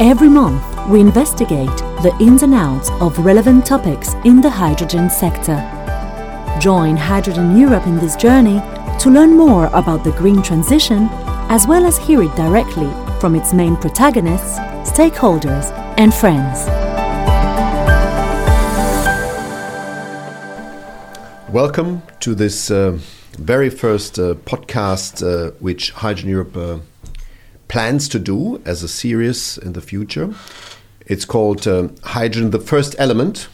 Every month, we investigate the ins and outs of relevant topics in the hydrogen sector. Join Hydrogen Europe in this journey to learn more about the green transition, as well as hear it directly from its main protagonists, stakeholders, and friends. Welcome to this uh, very first uh, podcast uh, which Hydrogen Europe uh, plans to do as a series in the future. It's called uh, Hydrogen the First Element.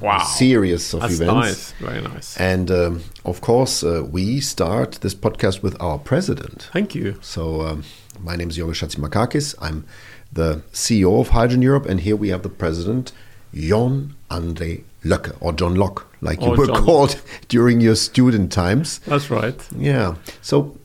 Wow. Series of That's events. nice. Very nice. And um, of course, uh, we start this podcast with our president. Thank you. So, um, my name is Yorgos Chatzimarkakis. I'm the CEO of Hydrogen Europe, and here we have the president, Jon André Løkke, or John Locke, like you were John called during your student times. That's right. Yeah. So,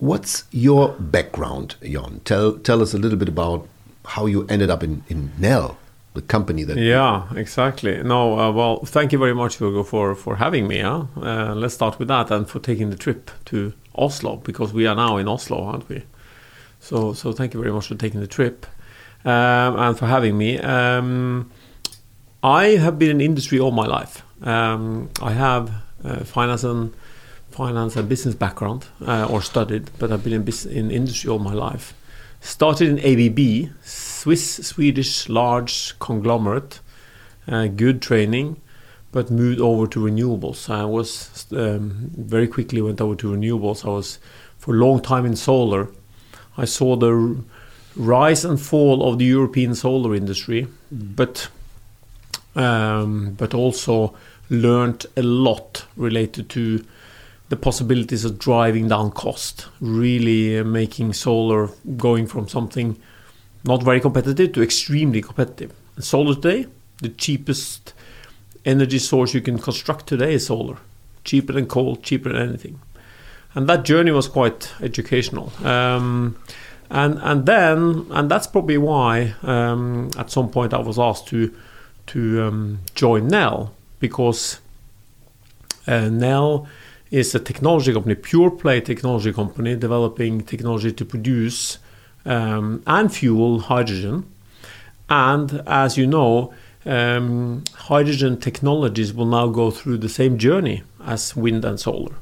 what's your background, Jon? Tell tell us a little bit about how you ended up in in Nel, the company that. Yeah, exactly. No, uh, well, thank you very much, Jorgo, for for having me. Huh? Uh, let's start with that, and for taking the trip to Oslo because we are now in Oslo, aren't we? So, so thank you very much for taking the trip, um, and for having me. Um, I have been in industry all my life. Um, I have uh, finance and finance and business background, uh, or studied, but I've been in bus- in industry all my life. Started in ABB, Swiss Swedish large conglomerate, uh, good training, but moved over to renewables. I was um, very quickly went over to renewables. I was for a long time in solar. I saw the rise and fall of the European solar industry, but um, but also learned a lot related to the possibilities of driving down cost, really uh, making solar going from something not very competitive to extremely competitive. And solar today, the cheapest energy source you can construct today is solar, cheaper than coal, cheaper than anything. And that journey was quite educational. Um, and and then and that's probably why um, at some point I was asked to to um, join Nel because uh, Nel is a technology company, pure play technology company, developing technology to produce um, and fuel hydrogen. And as you know, um, hydrogen technologies will now go through the same journey as wind and solar.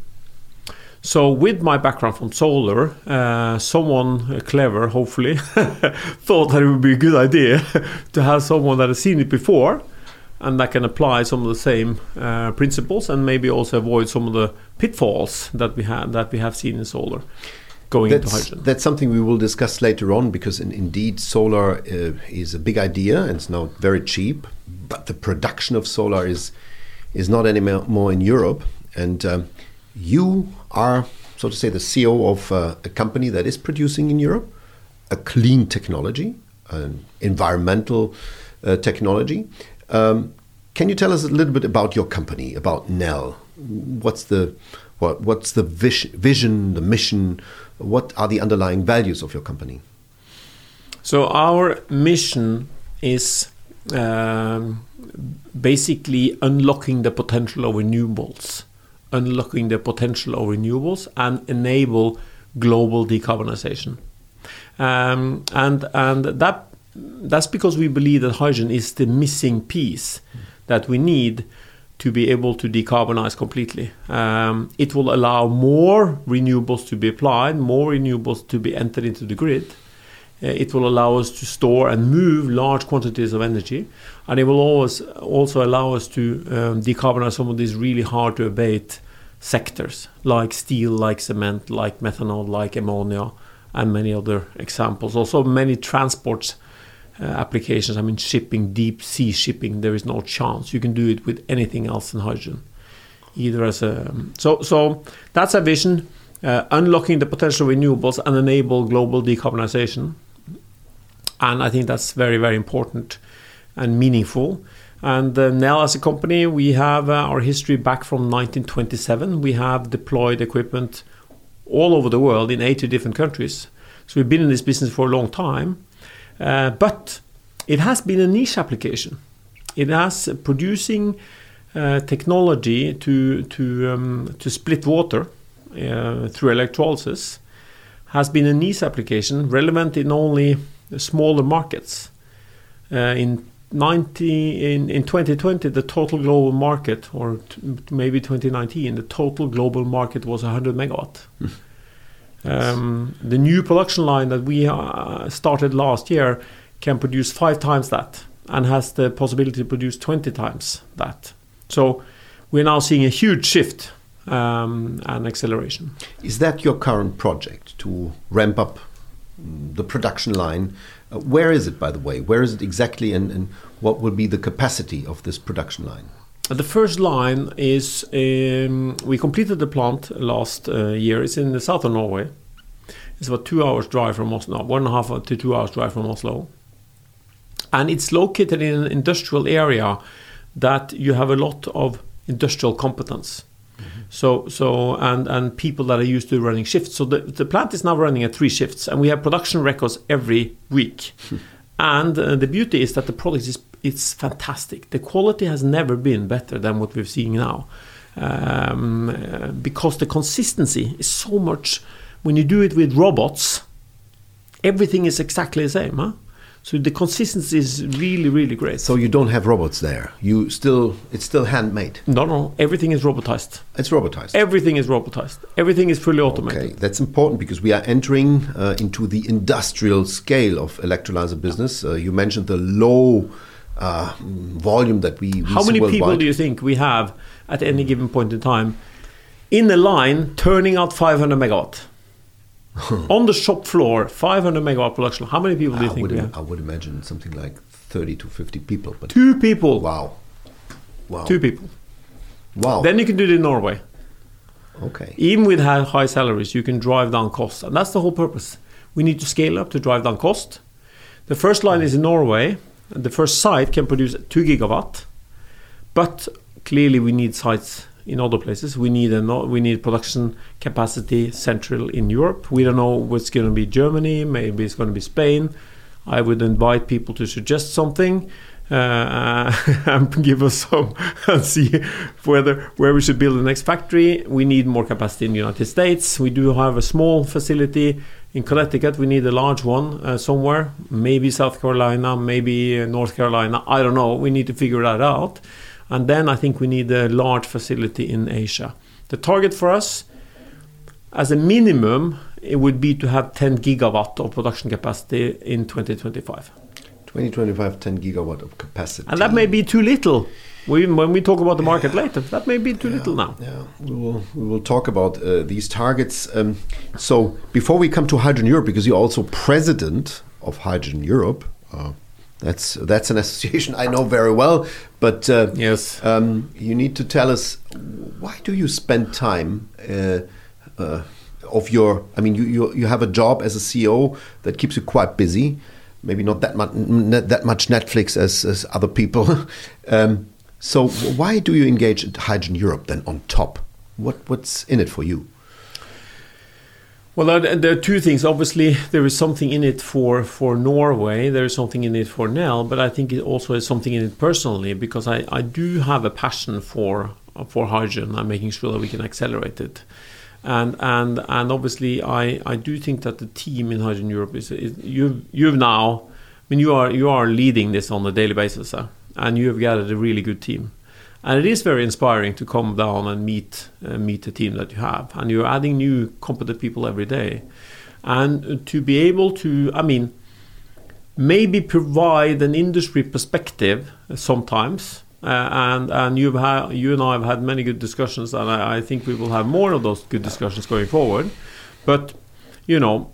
So, with my background from solar, uh, someone clever, hopefully, thought that it would be a good idea to have someone that has seen it before and that can apply some of the same uh, principles and maybe also avoid some of the pitfalls that we have that we have seen in solar going into That's, hydrogen. that's something we will discuss later on because in, indeed solar uh, is a big idea and it's now very cheap, but the production of solar is is not anymore in Europe. And um, you are, so to say, the CEO of uh, a company that is producing in Europe a clean technology, an environmental uh, technology. Um, can you tell us a little bit about your company, about Nel? What's the what, what's the vis- vision, the mission? What are the underlying values of your company? So our mission is um, basically unlocking the potential of renewables, unlocking the potential of renewables, and enable global decarbonization. Um, and and that that's because we believe that hydrogen is the missing piece that we need to be able to decarbonize completely. Um, it will allow more renewables to be applied, more renewables to be entered into the grid. Uh, it will allow us to store and move large quantities of energy, and it will always also allow us to um, decarbonize some of these really hard to abate sectors like steel, like cement, like methanol, like ammonia, and many other examples. Also, many transports uh, applications. I mean, shipping, deep sea shipping. There is no chance you can do it with anything else than hydrogen. Either as a so so that's a vision, uh, unlocking the potential renewables and enable global decarbonization. And I think that's very very important and meaningful. And uh, now, as a company, we have uh, our history back from 1927. We have deployed equipment all over the world in 80 different countries. So we've been in this business for a long time. Uh, but it has been a niche application. It has producing uh, technology to to um, to split water uh, through electrolysis has been a niche application relevant in only smaller markets. Uh, in 90 in, in 2020 the total global market or maybe 2019 the total global market was 100 megawatt um, the new production line that we uh, started last year can produce five times that and has the possibility to produce 20 times that so we're now seeing a huge shift um, and acceleration Is that your current project to ramp up mm, the production line? Uh, where is it, by the way? Where is it exactly, and, and what will be the capacity of this production line? The first line is um, we completed the plant last uh, year. It's in the south of Norway. It's about two hours drive from Oslo, one and a half to two hours drive from Oslo, and it's located in an industrial area that you have a lot of industrial competence. So, so and and people that are used to running shifts. So the, the plant is now running at three shifts, and we have production records every week. and uh, the beauty is that the product is it's fantastic. The quality has never been better than what we're seeing now, um, uh, because the consistency is so much. When you do it with robots, everything is exactly the same. Huh? So the consistency is really, really great. So you don't have robots there. You still, it's still handmade. no, no, everything is robotized. It's robotized. Everything is robotized. Everything is fully automated. Okay, that's important because we are entering uh, into the industrial scale of electrolyzer business. Uh, you mentioned the low uh, volume that we, we How many people do you think we have at any given point in time in a line turning out 500 megawatt? On the shop floor, 500 megawatt production. How many people do you I think would, we have? I would imagine something like 30 to 50 people. But Two people. wow, wow, Two people. wow. Then you can do it in Norway. okay, Even with high high salaries, you can drive down costs. And that's the whole purpose. We need to scale up to drive down cost. The first line is in Norway. The first site can produce 2 gigawatt. But clearly, we need sites in other places. We need a we need production capacity central in Europe. We don't know what's going to be Germany. Maybe it's going to be Spain. I would invite people to suggest something uh, and give us some and see whether where we should build the next factory. We need more capacity in the United States. We do have a small facility in Connecticut. We need a large one uh, somewhere, maybe South Carolina, maybe uh, North Carolina. I don't know. We need to figure that out. And then I think we need a large facility in Asia. The target for us, as a minimum, it would be to have 10 gigawatt of production capacity in 2025. 2025, 10 gigawatt of capacity. And that may be too little. We, when we talk about the market later, that may be too little now. Yeah, we will we will talk about uh, these targets. Um, so before we come to Hydrogen Europe, because you're also president of Hydrogen Europe, uh, that's that's an association I know very well. But uh, Yes. um, you need to tell us why do you spend time uh, uh, of your? I mean, you, you you have a job as a CEO that keeps you quite busy. Maybe not that much not that much Netflix as, as other people. um, so why do you engage Hydrogen Europe then on top? What what's in it for you? Well, there, are two things. Obviously, there is something in it for, for Norway. There is something in it for Nel, but I think it also has something in it personally because I, I do have a passion for for hydrogen and making sure that we can accelerate it. And and and obviously, I, I do think that the team in Hydrogen Europe is, is you've you've now. I mean, you are you are leading this on a daily basis, uh, and you have gathered a really good team. And it is very inspiring to come down and meet uh, meet the team that you have, and you're adding new competent people every day, and to be able to, I mean, maybe provide an industry perspective sometimes. Uh, and and you've had you and I have had many good discussions, and I, I think we will have more of those good discussions going forward. But you know,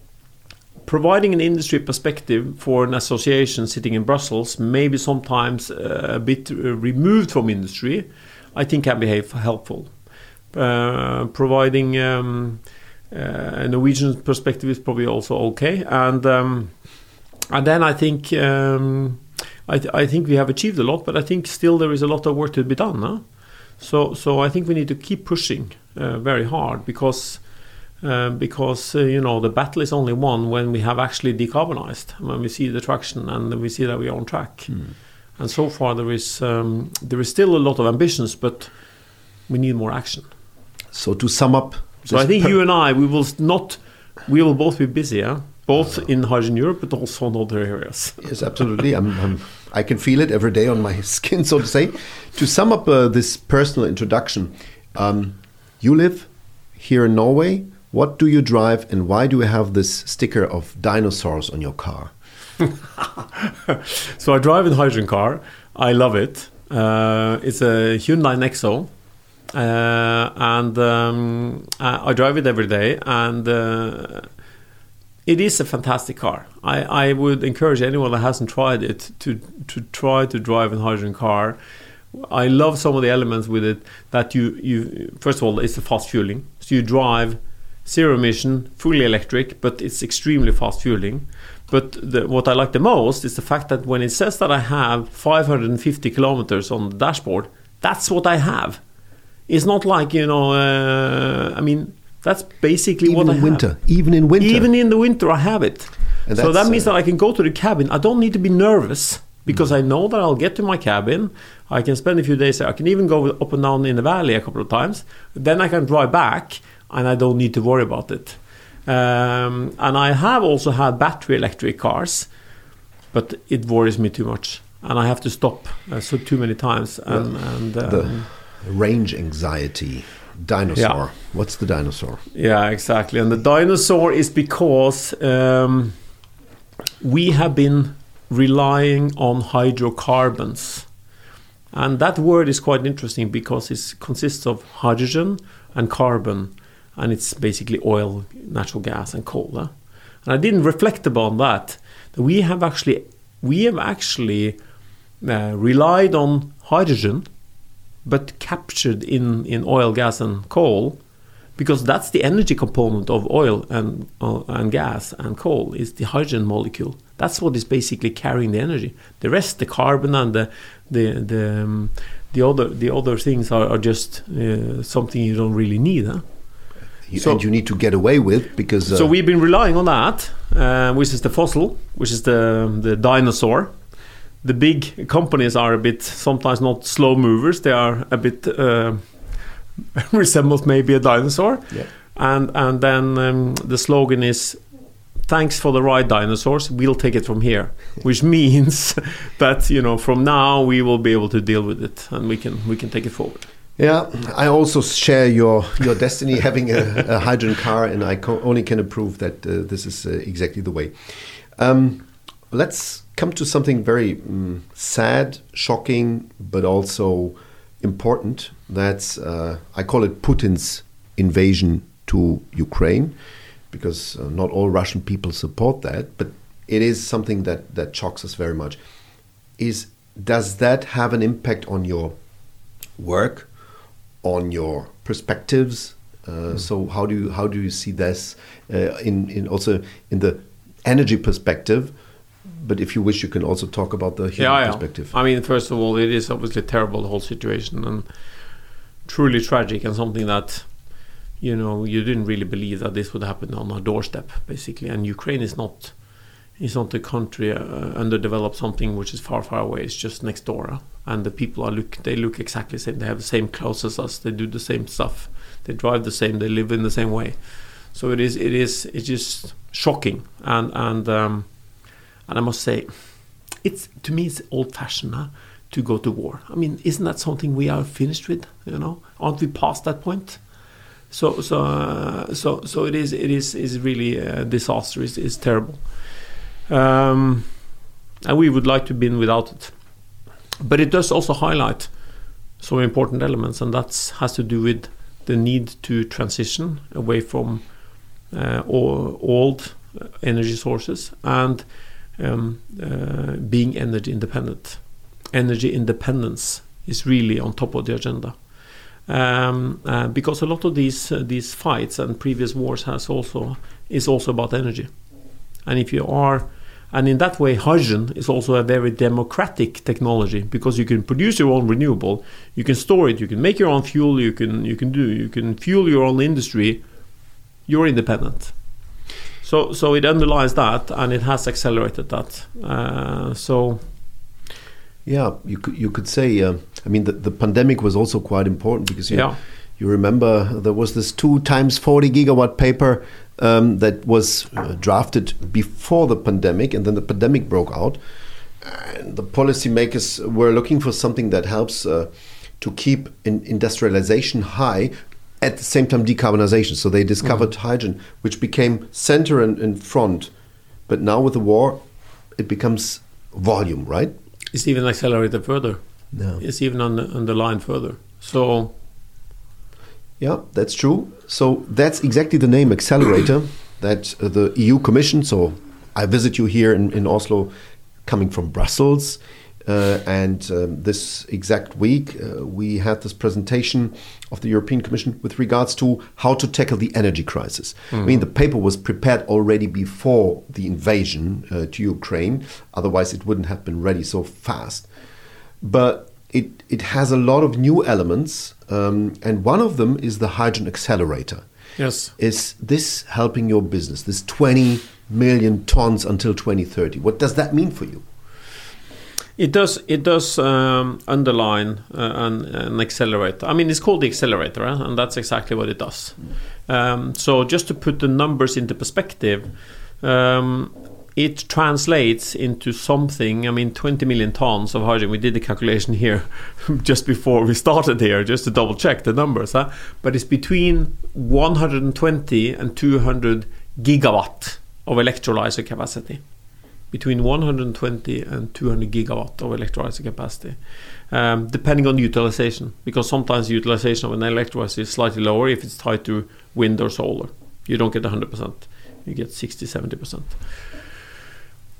providing an industry perspective for an association sitting in Brussels, maybe sometimes uh, a bit uh, removed from industry, I think can be helpful. Uh, providing um, uh, a Norwegian perspective is probably also okay, and um, and then I think um, I, th- I think we have achieved a lot, but I think still there is a lot of work to be done. Huh? So so I think we need to keep pushing uh, very hard because uh, because uh, you know the battle is only won when we have actually decarbonized, when we see the traction and we see that we are on track. And so far there is um, there is still a lot of ambitions, but we need more action. So to sum up, So I think per- you and I we will not we will both be busy, yeah? Both in hydrogen Europe, but also in other areas. Yes, absolutely. I'm, I'm, i can feel it every day on my skin, so to say. To sum up uh, this personal introduction, um, you live here in Norway. What do you drive, and why do you have this sticker of dinosaurs on your car? so I drive a hydrogen car. I love it. Uh, it's a Hyundai Nexo. Uh, and um, I, I, drive it every day, and uh, it is a fantastic car. I, I would encourage anyone that hasn't tried it to to try to drive a hydrogen car. I love some of the elements with it that you you first of all it's the fast fueling. So you drive zero emission, fully electric, but it's extremely fast fueling. But the, what I like the most is the fact that when it says that I have 550 kilometers on the dashboard, that's what I have. It's not like you know. Uh, I mean, that's basically even what in I winter. have. Even in winter. Even in the winter, I have it. And so that means uh, that I can go to the cabin. I don't need to be nervous because I know that I'll get to my cabin. I can spend a few days there. I can even go up and down in the valley a couple of times. Then I can drive back, and I don't need to worry about it. Um, and I have also had battery electric cars, but it worries me too much, and I have to stop uh, so too many times. And, and um, the range anxiety. Dinosaur. Yeah. What's the dinosaur? Yeah, exactly. And the dinosaur is because um, we have been relying on hydrocarbons. And that word is quite interesting because it consists of hydrogen and carbon, and it's basically oil, natural gas, and coal. huh? And I didn't reflect upon that. That we have actually we have actually uh, relied on hydrogen, but captured in in oil, gas, and coal, because that's the energy component of oil and uh, and gas and coal is the hydrogen molecule. That's what is basically carrying the energy. The rest, the carbon and the the the, um, the other the other things are, are just uh, something you don't really need. Huh? You, So- and you need to get away with because uh, So we've been relying on that, uh, which is the fossil, which is the the dinosaur. The big companies are a bit sometimes not slow movers. They are a bit uh, resembles maybe a dinosaur. Yeah. And and then um, the slogan is thanks for the ride dinosaurs we'll take it from here which means that you know from now we will be able to deal with it and we can we can take it forward Yeah, I also share your your destiny having a, a hydrogen car, and I only can approve that uh, this is uh, exactly the way. Um, let's come to something very mm, sad, shocking, but also important. That's uh, I call it Putin's invasion to Ukraine, because uh, not all Russian people support that, but it is something that that shocks us very much. Is does that have an impact on your work, on your perspectives. Uh, So how do you how do you see this uh, in in also in the energy perspective? But if you wish, you can also talk about the human yeah, yeah. perspective. I mean, first of all, it is obviously terrible the whole situation and truly tragic and something that you know you didn't really believe that this would happen on our doorstep, basically. And Ukraine is not is not a country uh, underdeveloped something which is far far away. It's just next door, and the people are look they look exactly the same. They have the same clothes as us. They do the same stuff. They drive the same. They live in the same way. So it is it is it's just shocking and and um, and I must say it's to me it's old fashioned huh, to go to war. I mean, isn't that something we are finished with? You know, aren't we past that point? So so uh, so so it is it is is really a disaster. It's, it's terrible, um, and we would like to have been without it. But it does also highlight some important elements, and that has to do with the need to transition away from uh, old energy sources and um, uh, being energy independent. Energy independence is really on top of the agenda. Um, uh, because a lot of these uh, these fights and previous wars has also is also about energy, and if you are, and in that way, hydrogen is also a very democratic technology because you can produce your own renewable, you can store it, you can make your own fuel, you can you can do you can fuel your own industry. You're independent. So so it underlies that, and it has accelerated that. Uh, so Yeah, you could you could say. Uh, I mean, the, the pandemic was also quite important because you Yeah. you remember there was this two times 40 gigawatt paper um, that was uh, drafted before the pandemic, and then the pandemic broke out. And the policymakers were looking for something that helps uh, to keep in industrialization high, at the same time decarbonization. So they discovered mm. hydrogen, which became center and in front. But now with the war, it becomes volume, right? It's even accelerated further. No. It's even on the line further. So yeah, that's true. So that's exactly the name accelerator that uh, the EU Commission. So I visit you here in, in Oslo, coming from Brussels. Uh, and um, this exact week, uh, we had this presentation of the European Commission with regards to how to tackle the energy crisis. Mm-hmm. I mean, the paper was prepared already before the invasion uh, to Ukraine, otherwise, it wouldn't have been ready so fast. But it, it has a lot of new elements um, and one of them is the hydrogen accelerator. Yes. Is this helping your business? This 20 million tons until 2030. What does that mean for you? It does. It does um, underline uh, accelerator. I mean, it's called the accelerator, uh, and that's exactly what it does. Um, so, just to put the numbers into perspective, um, it translates into something. I mean, 20 million tons of hydrogen. We did the calculation here just before we started here, just to double check the numbers. Huh? But it's between 120 and 200 gigawatt of electrolyzer capacity. Between 120 and 200 gigawatt of electrolyzer capacity, um, depending on the utilization. Because sometimes the utilization of an electrolyzer is slightly lower if it's tied to wind or solar. You don't get 100%. You get 60, 70%.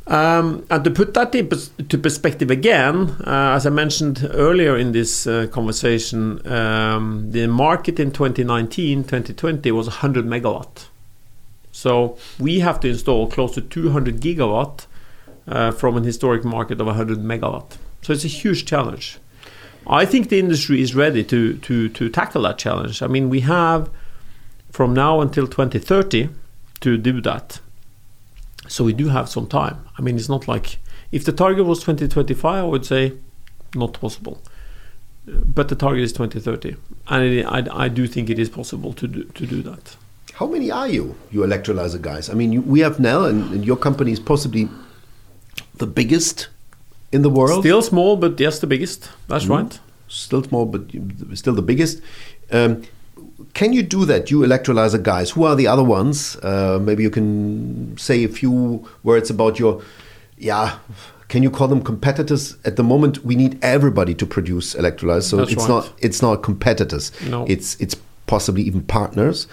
Um, and to put that into perspective again, uh, as I mentioned earlier in this uh, conversation, um, the market in 2019 2020 was 100 megawatt. So we have to install close to 200 gigawatt uh, from an historic market of 100 megawatt. So it's a huge challenge. I think the industry is ready to, to, to tackle that challenge. I mean, we have from now until 2030 to do that. So we do have some time. I mean, it's not like if the target was 2025, I would say not possible. But the target is 2030, and it, I, I do think it is possible to do, to do that. How many are you, you electrolyzer guys? I mean, you, we have Nel, and, and, your company is possibly the biggest in the world. Still small, but yes, the biggest. That's mm. right. Still small, but still the biggest. Um, can you do that, you electrolyzer guys? Who are the other ones? Uh, maybe you can say a few words about your, yeah. Can you call them competitors? At the moment, we need everybody to produce electrolyzers, so That's it's right. not it's not competitors. No. It's it's possibly even partners.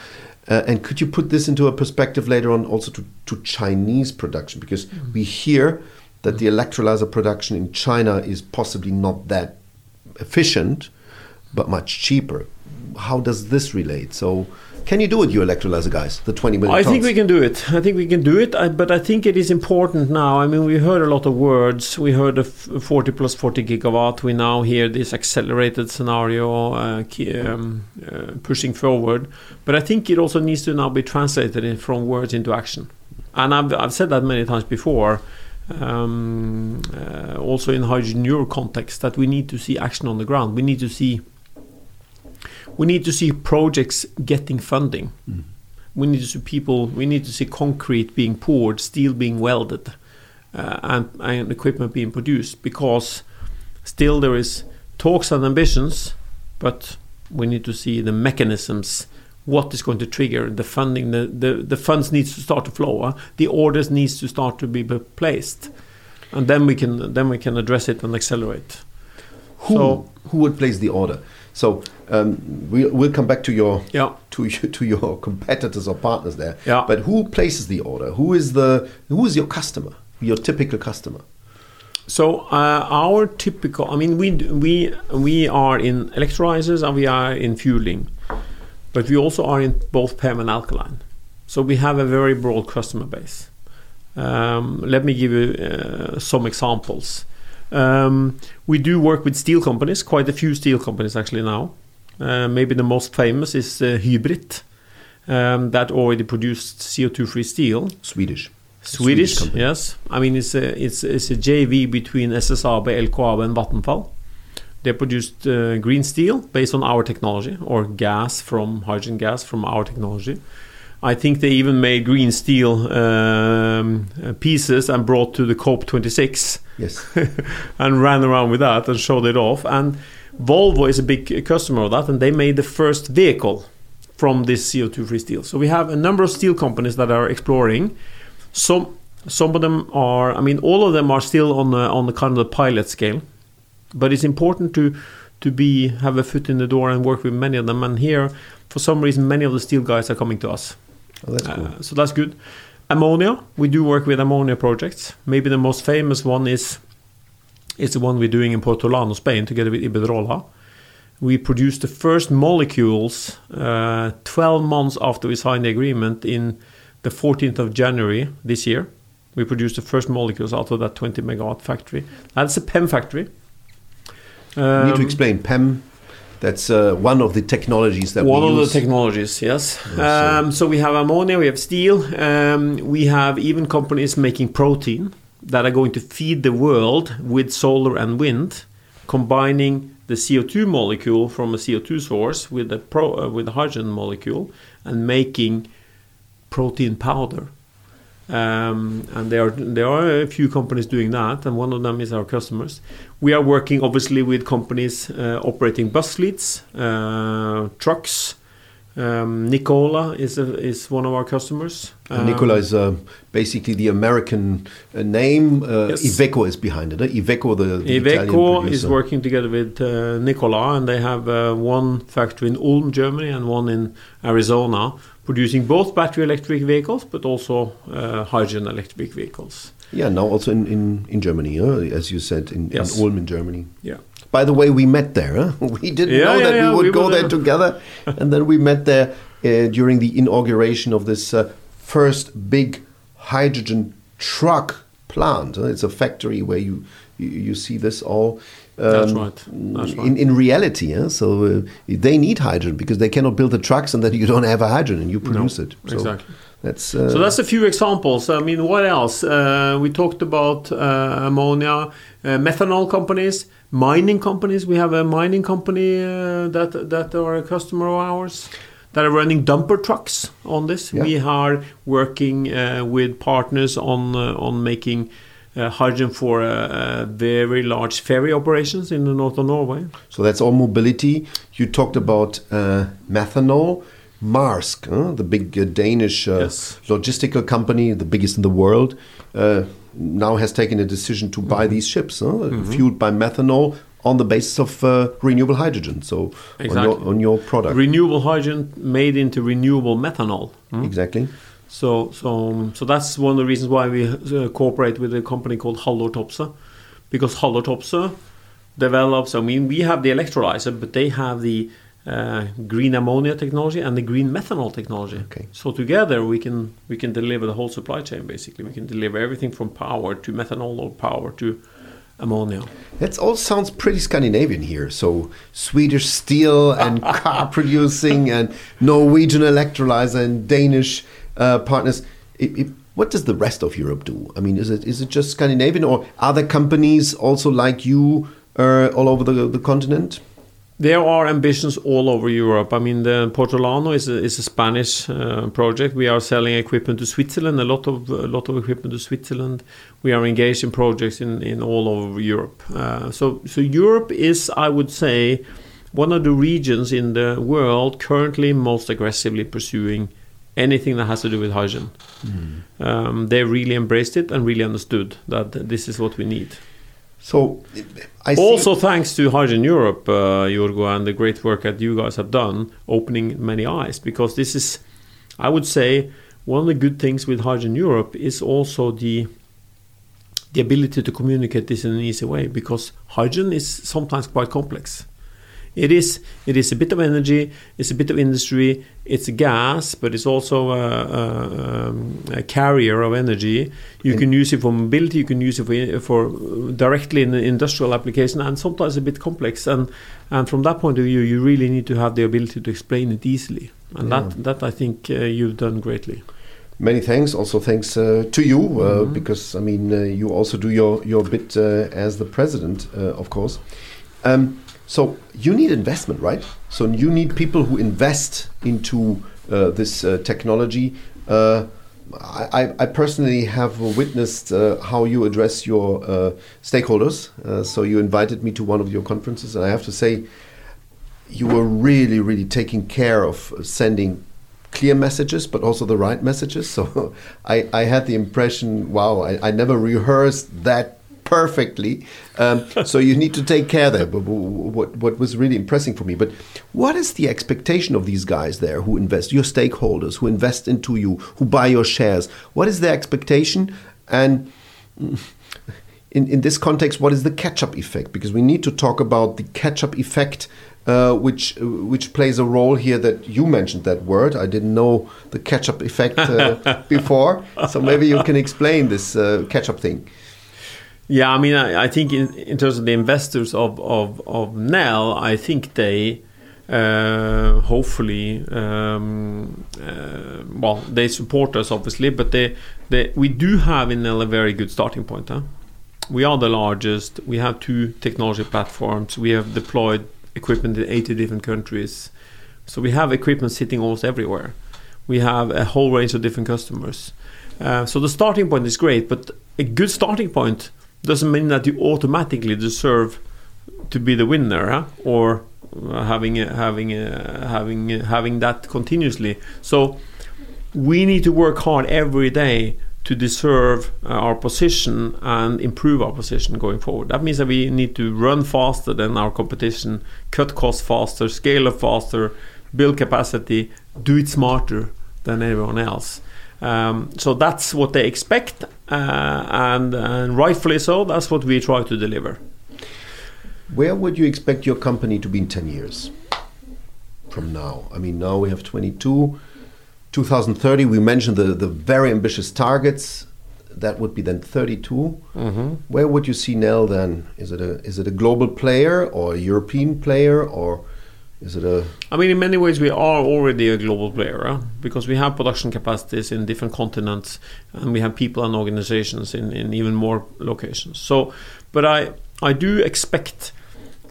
Uh, and could you put this into a perspective later on also to, to Chinese production? Because mm. we hear that the electrolyzer production in China is possibly not that efficient, but much cheaper how does this relate? So, can you do it, you electrolyzer guys? The 20 million. I tons? think we can do it. I think we can do it. I, but I think it is important now. I mean, we heard a lot of words. We heard of 40 plus 40 gigawatt. We now hear this accelerated scenario uh, um, uh, pushing forward. But I think it also needs to now be translated in, from words into action. And I've, I've said that many times before. Um, uh, also in Hydrogen Europe context, that we need to see action on the ground. We need to see we need to see projects getting funding. Mm. We need to see people. We need to see concrete being poured, steel being welded, uh, and, and equipment being produced. Because still there is talks and ambitions, but we need to see the mechanisms. What is going to trigger the funding? The, the, the funds needs to start to flow. Uh, the orders needs to start to be placed, and then we can then we can address it and accelerate. Who so, who would place the order? So um, we, will come back to your yeah. to to your competitors or partners there. Yeah. But who places the order? Who is the who is your customer? Your typical customer? So uh, our typical, I mean, we we we are in electrolyzers and we are in fueling, but we also are in both PEM and alkaline. So we have a very broad customer base. Um, let me give you uh, some examples. Um, we do work with steel companies, quite a few steel companies actually now. Uh, maybe the most famous is uh, Hybrit, um, that already produced CO2-free steel. Swedish. Swedish, Swedish yes. I mean, it's a, it's, it's a JV between SSAB, LKAB, and Vattenfall. They produced uh, green steel based on our technology, or gas from hydrogen gas from our technology. I think they even made green steel um, pieces and brought to the COP26 Yes. and ran around with that and showed it off. And Volvo is a big customer of that, and they made the first vehicle from this CO2 free steel. So we have a number of steel companies that are exploring. Some some of them are, I mean, all of them are still on the on the kind of the pilot scale, but it's important to to be have a foot in the door and work with many of them. And here, for some reason, many of the steel guys are coming to us. Oh, that's cool. Uh, so that's good. Ammonia, we do work with ammonia projects. Maybe the most famous one is is the one we're doing in Puertollano, Spain, together with Iberdrola. We produced the first molecules uh, 12 months after we signed the agreement in the 14th of January this year. We produced the first molecules out of that 20 megawatt factory. That's a PEM factory. You need to Um, explain PEM. That's uh, one of the technologies that we use. one of use. the technologies, yes. Yes. Um, so we have ammonia, we have steel, um, we have even companies making protein that are going to feed the world with solar and wind, combining the CO2 molecule from a CO2 source with the pro, uh, with the hydrogen molecule and making protein powder. Um, and there are there are a few companies doing that, and one of them is our customers. We are working obviously with companies uh, operating bus fleets, uh, trucks. Um, Nikola is a, is one of our customers. Um, Nikola is uh, basically the American uh, name. Uh, Yes. Iveco is behind it. Uh, Iveco, the, the Iveco is working together with uh, Nikola, and they have uh, one factory in Ulm, Germany, and one in Arizona, producing both battery electric vehicles but also uh, hydrogen electric vehicles. Yeah, now also in, in, in Germany, uh, as you said, in, Yes. in Ulm in Germany. Yeah. By the way, we met there. Huh? We didn't Yeah, know yeah, that yeah, we would we go there there. together. and then we met there uh, during the inauguration of this uh, first big hydrogen truck plant. It's a factory where you, you, you see this all. um, That's right. That's right. In, in reality, huh? so uh, they need hydrogen because they cannot build the trucks and then you don't have a hydrogen and you produce it. So exactly. That's uh, So that's a few examples. I mean, what else? Uh, we talked about uh, ammonia, uh, methanol companies, mining companies. We have a mining company uh, that that are a customer of ours that are running dumper trucks on this. Yeah. We are working uh, with partners on uh, on making. Uh, hydrogen for uh, uh, very large ferry operations in the north of Norway. So that's all mobility. You talked about uh, methanol. Maersk, huh, the big uh, Danish uh, Yes. logistical company, the biggest in the world, uh, now has taken a decision to buy these ships, huh, fueled by methanol on the basis of uh, renewable hydrogen. So on your, on your product, Renewable hydrogen made into renewable methanol. Hmm? exactly. So, so, so that's one of the reasons why we uh, cooperate with a company called Haldor Topsoe, because Haldor Topsoe develops. I mean, we have the electrolyzer, but they have the uh, green ammonia technology and the green methanol technology. Okay. So together we can we can deliver the whole supply chain. Basically, we can deliver everything from power to methanol or power to ammonia. That all sounds pretty Scandinavian here. So Swedish steel and car producing and Norwegian electrolyzer and Danish uh, partners. It, it, what does the rest of Europe do? I mean, is it is it just Scandinavian or are there companies also like you uh, all over the, the continent? There are ambitions all over Europe. I mean, the Puertollano is a, is a Spanish uh, project. We are selling equipment to Switzerland, a lot of a lot of equipment to Switzerland. We are engaged in projects in, in all over Europe. Uh, so so Europe is, I would say, one of the regions in the world currently most aggressively pursuing anything that has to do with hydrogen. Um, they really embraced it and really understood that this is what we need. So I Also, thanks to Hydrogen Europe, uh, Jorgo, and the great work that you guys have done, opening many eyes. Because this is, I would say, one of the good things with Hydrogen Europe is also the the ability to communicate this in an easy way. Because hydrogen is sometimes quite complex. It is. It is a bit of energy. It's a bit of industry. It's a gas, but it's also a, a, um, a carrier of energy. You can use it for mobility. You can use it for, for directly in the industrial application, and sometimes a bit complex. And and from that point of view, you really need to have the ability to explain it easily. And Yeah. that that I think uh, you've done greatly. Many thanks. Also thanks uh, to you uh, Mhm. because I mean uh, you also do your your bit uh, as the president, uh, of course. Um, So you need investment, right? So you need people who invest into uh, this uh, technology. Uh, I, I, personally have witnessed uh, how you address your uh, stakeholders. Uh, so you invited me to one of your conferences, and I have to say, you were really, really taking care of sending clear messages, but also the right messages. So I, I had the impression, wow, I, I never rehearsed that perfectly. Um, so you need to take care there. But what, what was really impressing for me. But what is the expectation of these guys there who invest, your stakeholders, who invest into you, who buy your shares? What is their expectation? And in, in this context, what is the catch up effect? Because we need to talk about the catch up effect uh, which which plays a role here that you mentioned that word. I didn't know the catch-up effect uh, before, so maybe you can explain this uh, catch-up thing. Yeah, I mean, I, I, think in, in terms of the investors of of, of Nel, I think they. Uh, hopefully, um, uh, well, they support us obviously, but they, they, we do have in Nel a very good starting point. Huh? We are the largest. We have two technology platforms. We have deployed equipment in 80 different countries. So we have equipment sitting almost everywhere. We have a whole range of different customers. Uh, so the starting point is great, but a good starting point doesn't mean that you automatically deserve to be the winner huh? or having uh, having uh, having having that continuously. So we need to work hard every day to deserve uh, our position and improve our position going forward. That means that we need to run faster than our competition, cut costs faster, scale up faster, build capacity, do it smarter than everyone else. Um, so that's what they expect, uh, and, and rightfully so. That's what we try to deliver. Where would you expect your company to be in 10 years from now? I mean, now we have 22 2030, we mentioned the, the very ambitious targets. That would be then 32. Mm-hmm. Where would you see Nel then? Is it a is it a global player or a European player or is it a? I mean, in many ways, we are already a global player huh? because we have production capacities in different continents and we have people and organizations in, in even more locations. So, but I I do expect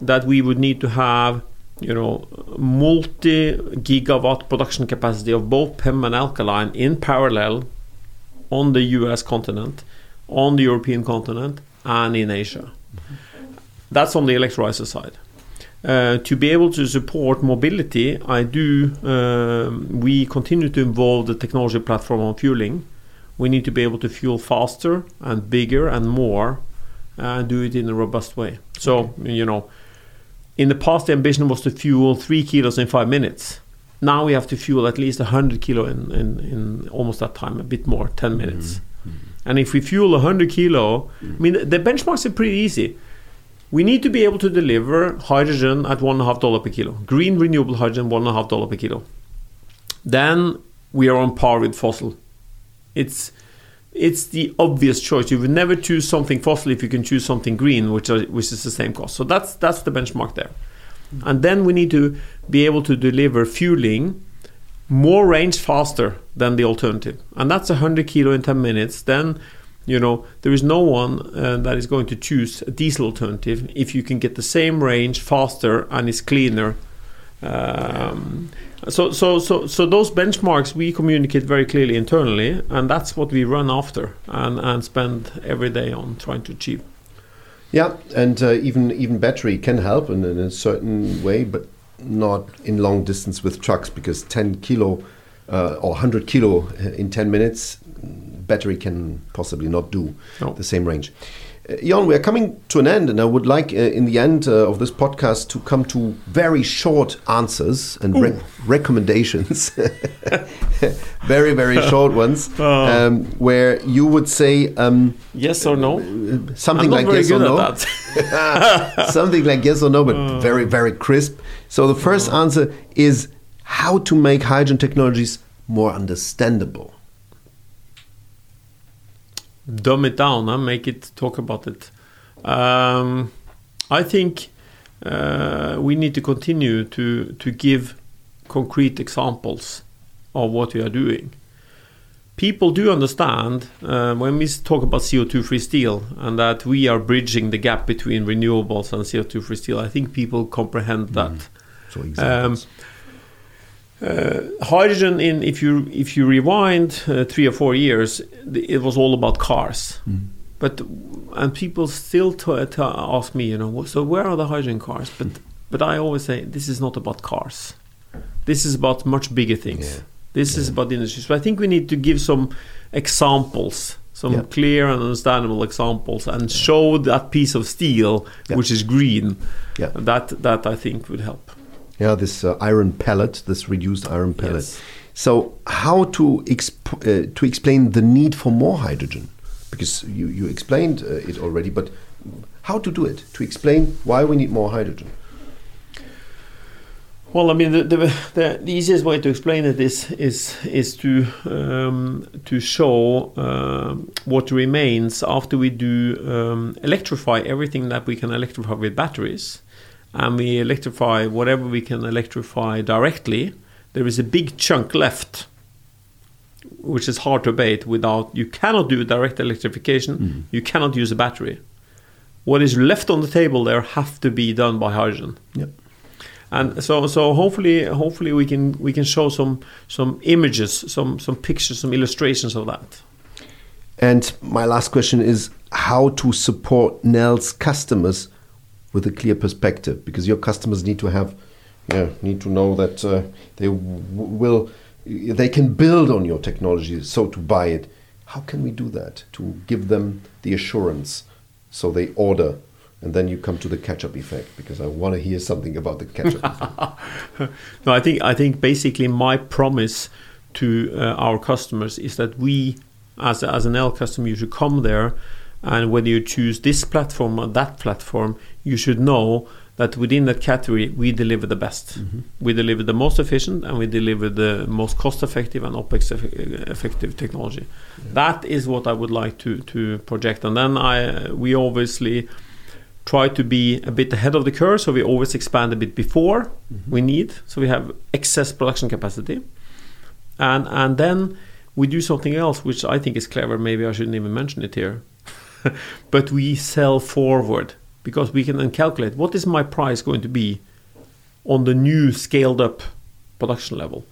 that we would need to have you know, multi-gigawatt production capacity of both PEM and alkaline in parallel on the US continent, on the European continent, and in Asia. Mm-hmm. That's on the electrolyzer side. Uh, to be able to support mobility, I do. Um, we continue to involve the technology platform on fueling. We need to be able to fuel faster and bigger and more, and do it in a robust way. So you know, in the past, the ambition was to fuel three kilos in five minutes. Now we have to fuel at least 100 kilo in, in, in almost that time, a bit more, 10 minutes. Mm-hmm. And if we fuel 100 kilo, mm-hmm. I mean, the benchmarks are pretty easy. We need to be able to deliver hydrogen at one and a half dollar per kilo, green renewable hydrogen, one and a half dollar per kilo. Then we are on par with fossil. It's it's the obvious choice. You would never choose something fossil if you can choose something green, which are, which is the same cost. So that's that's the benchmark there. And then we need to be able to deliver fueling more range faster than the alternative, and that's 100 kilo in 10 minutes. Then you know there is no one uh, that is going to choose a diesel alternative if you can get the same range faster and is cleaner. Um, so, so, so, so those benchmarks we communicate very clearly internally, and that's what we run after and, and spend every day on trying to achieve. Yeah, and uh, even even battery can help in, in, a certain way, but not in long distance with trucks because 10 kilo uh, or 100 kilo in 10 minutes, battery can possibly not do no. the same range. Uh, Jon, we are coming to an end, and I would like, uh, in the end uh, of this podcast, to come to very short answers and re recommendations. very, very short ones, oh. um, where you would say um, yes or no, uh, something like yes or no, something like yes or no, but very, very crisp. So the first answer is how to make hydrogen technologies more understandable dumb it down and make it talk about it. Um, I think uh, we need to continue to to give concrete examples of what we are doing. people do understand uh, when we talk about CO2 free steel and that we are bridging the gap between renewables and CO2 free steel. I think people comprehend that. So Um, examples. Uh, hydrogen in if you if you rewind uh, three or four years, it was all about cars. But and people still t- t- ask me, you know, so where are the hydrogen cars? But but I always say this is not about cars. This is about much bigger things. Yeah. This is about industry. So I think we need to give some examples, some Yeah. clear and understandable examples, and show that piece of steel Yeah. which is green. Yeah. That that I think would help. Yeah, this uh, iron pellet, this reduced iron pellet. Yes. So, how to exp- uh, to explain the need for more hydrogen? Because you you explained uh, it already, but how to do it? To explain why we need more hydrogen? Well, I mean, the, the, the, the easiest way to explain it is is is to um, to show um, what remains after we do um, electrify everything that we can electrify with batteries, and we electrify whatever we can electrify directly. There is a big chunk left, which is hard to abate without. You cannot do direct electrification. Mm-hmm. You cannot use a battery. What is left on the table there have to be done by hydrogen Yep. and so so hopefully hopefully we can we can show some some images some some pictures some illustrations of that And my last question is how to support Nel's customers with a clear perspective, because your customers need to have, yeah, need to know that uh, they w- will, they can build on your technology, so to buy it. How can we do that to give them the assurance, so they order, and then you come to the catch-up effect? Because I want to hear something about the catch-up no i think i think basically my promise to uh, our customers is that we as, a, as a Nel customer you should come there and whether you choose this platform or that platform you should know that within that category we deliver the best. Mm-hmm. We deliver the most efficient and we deliver the most cost effective and opex eff- effective technology. That is what i would like to to project. And then i we obviously try to be a bit ahead of the curve so we always expand a bit before mm-hmm. we need. So we have excess production capacity. And and then we do something else which i think is clever. Maybe i shouldn't even mention it here but we sell forward because we can then calculate what is my price going to be on the new scaled up production level.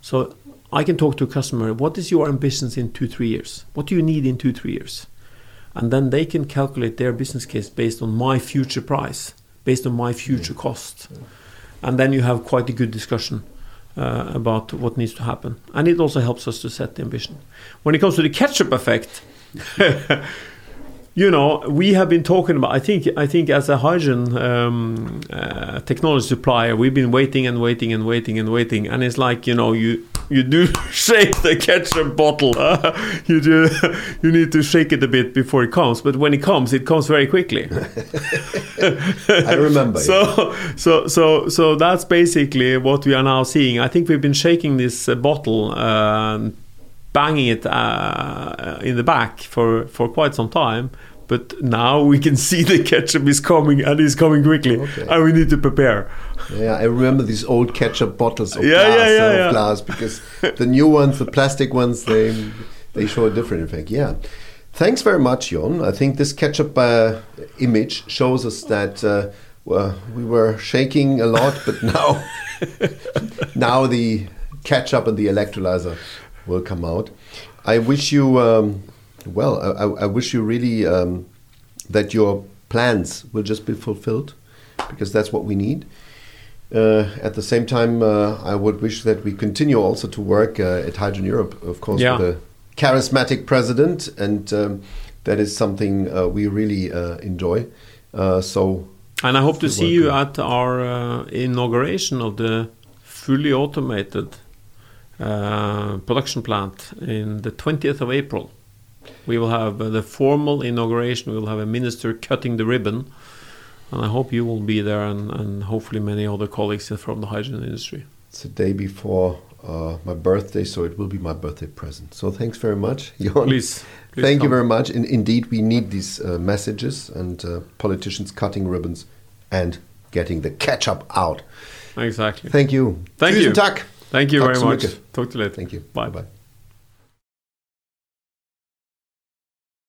So i can talk to a customer what is your ambitions in two three years? What do you need in two three years? And then they can calculate their business case based on my future price, based on my future cost, and then you have quite a good discussion uh, about what needs to happen, and it also helps us to set the ambition. When it comes to the catch-up effect, you know, we have been talking about. I think, I think, as a hydrogen um, uh, technology supplier, we've been waiting and waiting and waiting and waiting, and it's like you know, you you do shake the ketchup bottle. you do, you need to shake it a bit before it comes, but when it comes, it comes very quickly. I remember. So, so, so, so that's basically what we are now seeing. I think we've been shaking this uh, bottle, um, banging it uh, in the back for for quite some time. But now we can see the ketchup is coming and is coming quickly, Okay. and we need to prepare. Yeah, I remember these old ketchup bottles of Yeah, glass, yeah, yeah, uh, of glass because the new ones, the plastic ones, they they show a different effect. Yeah. Thanks very much, Jon. I think this ketchup uh, image shows us that uh, well, we were shaking a lot, but now now the ketchup and the electrolyzer will come out. I wish you um, well. I, I- wish you really um, that your plans will just be fulfilled because that's what we need. Uh, at the same time, uh, I would wish that we continue also to work uh, at Hydrogen Europe, of course, Yeah. with a charismatic president, and um, that is something uh, we really uh, enjoy. Uh, so, And I hope to see you at our uh, inauguration of the fully automated uh, production plant in the 20th of April. We will have uh, the formal inauguration. We will have a minister cutting the ribbon. And I hope you will be there and, and hopefully many other colleagues from the hydrogen industry. it's the day before uh, my birthday, so it will be my birthday present. So, thanks very much, Jon. Please. please Thank you very much. In, indeed, we need these uh, messages and uh, politicians cutting ribbons and getting the ketchup out. Exactly. Thank you. Thank Tusen you. Tack. Thank you very much. mycket. Talk to you later. Thank you. Bye. Bye.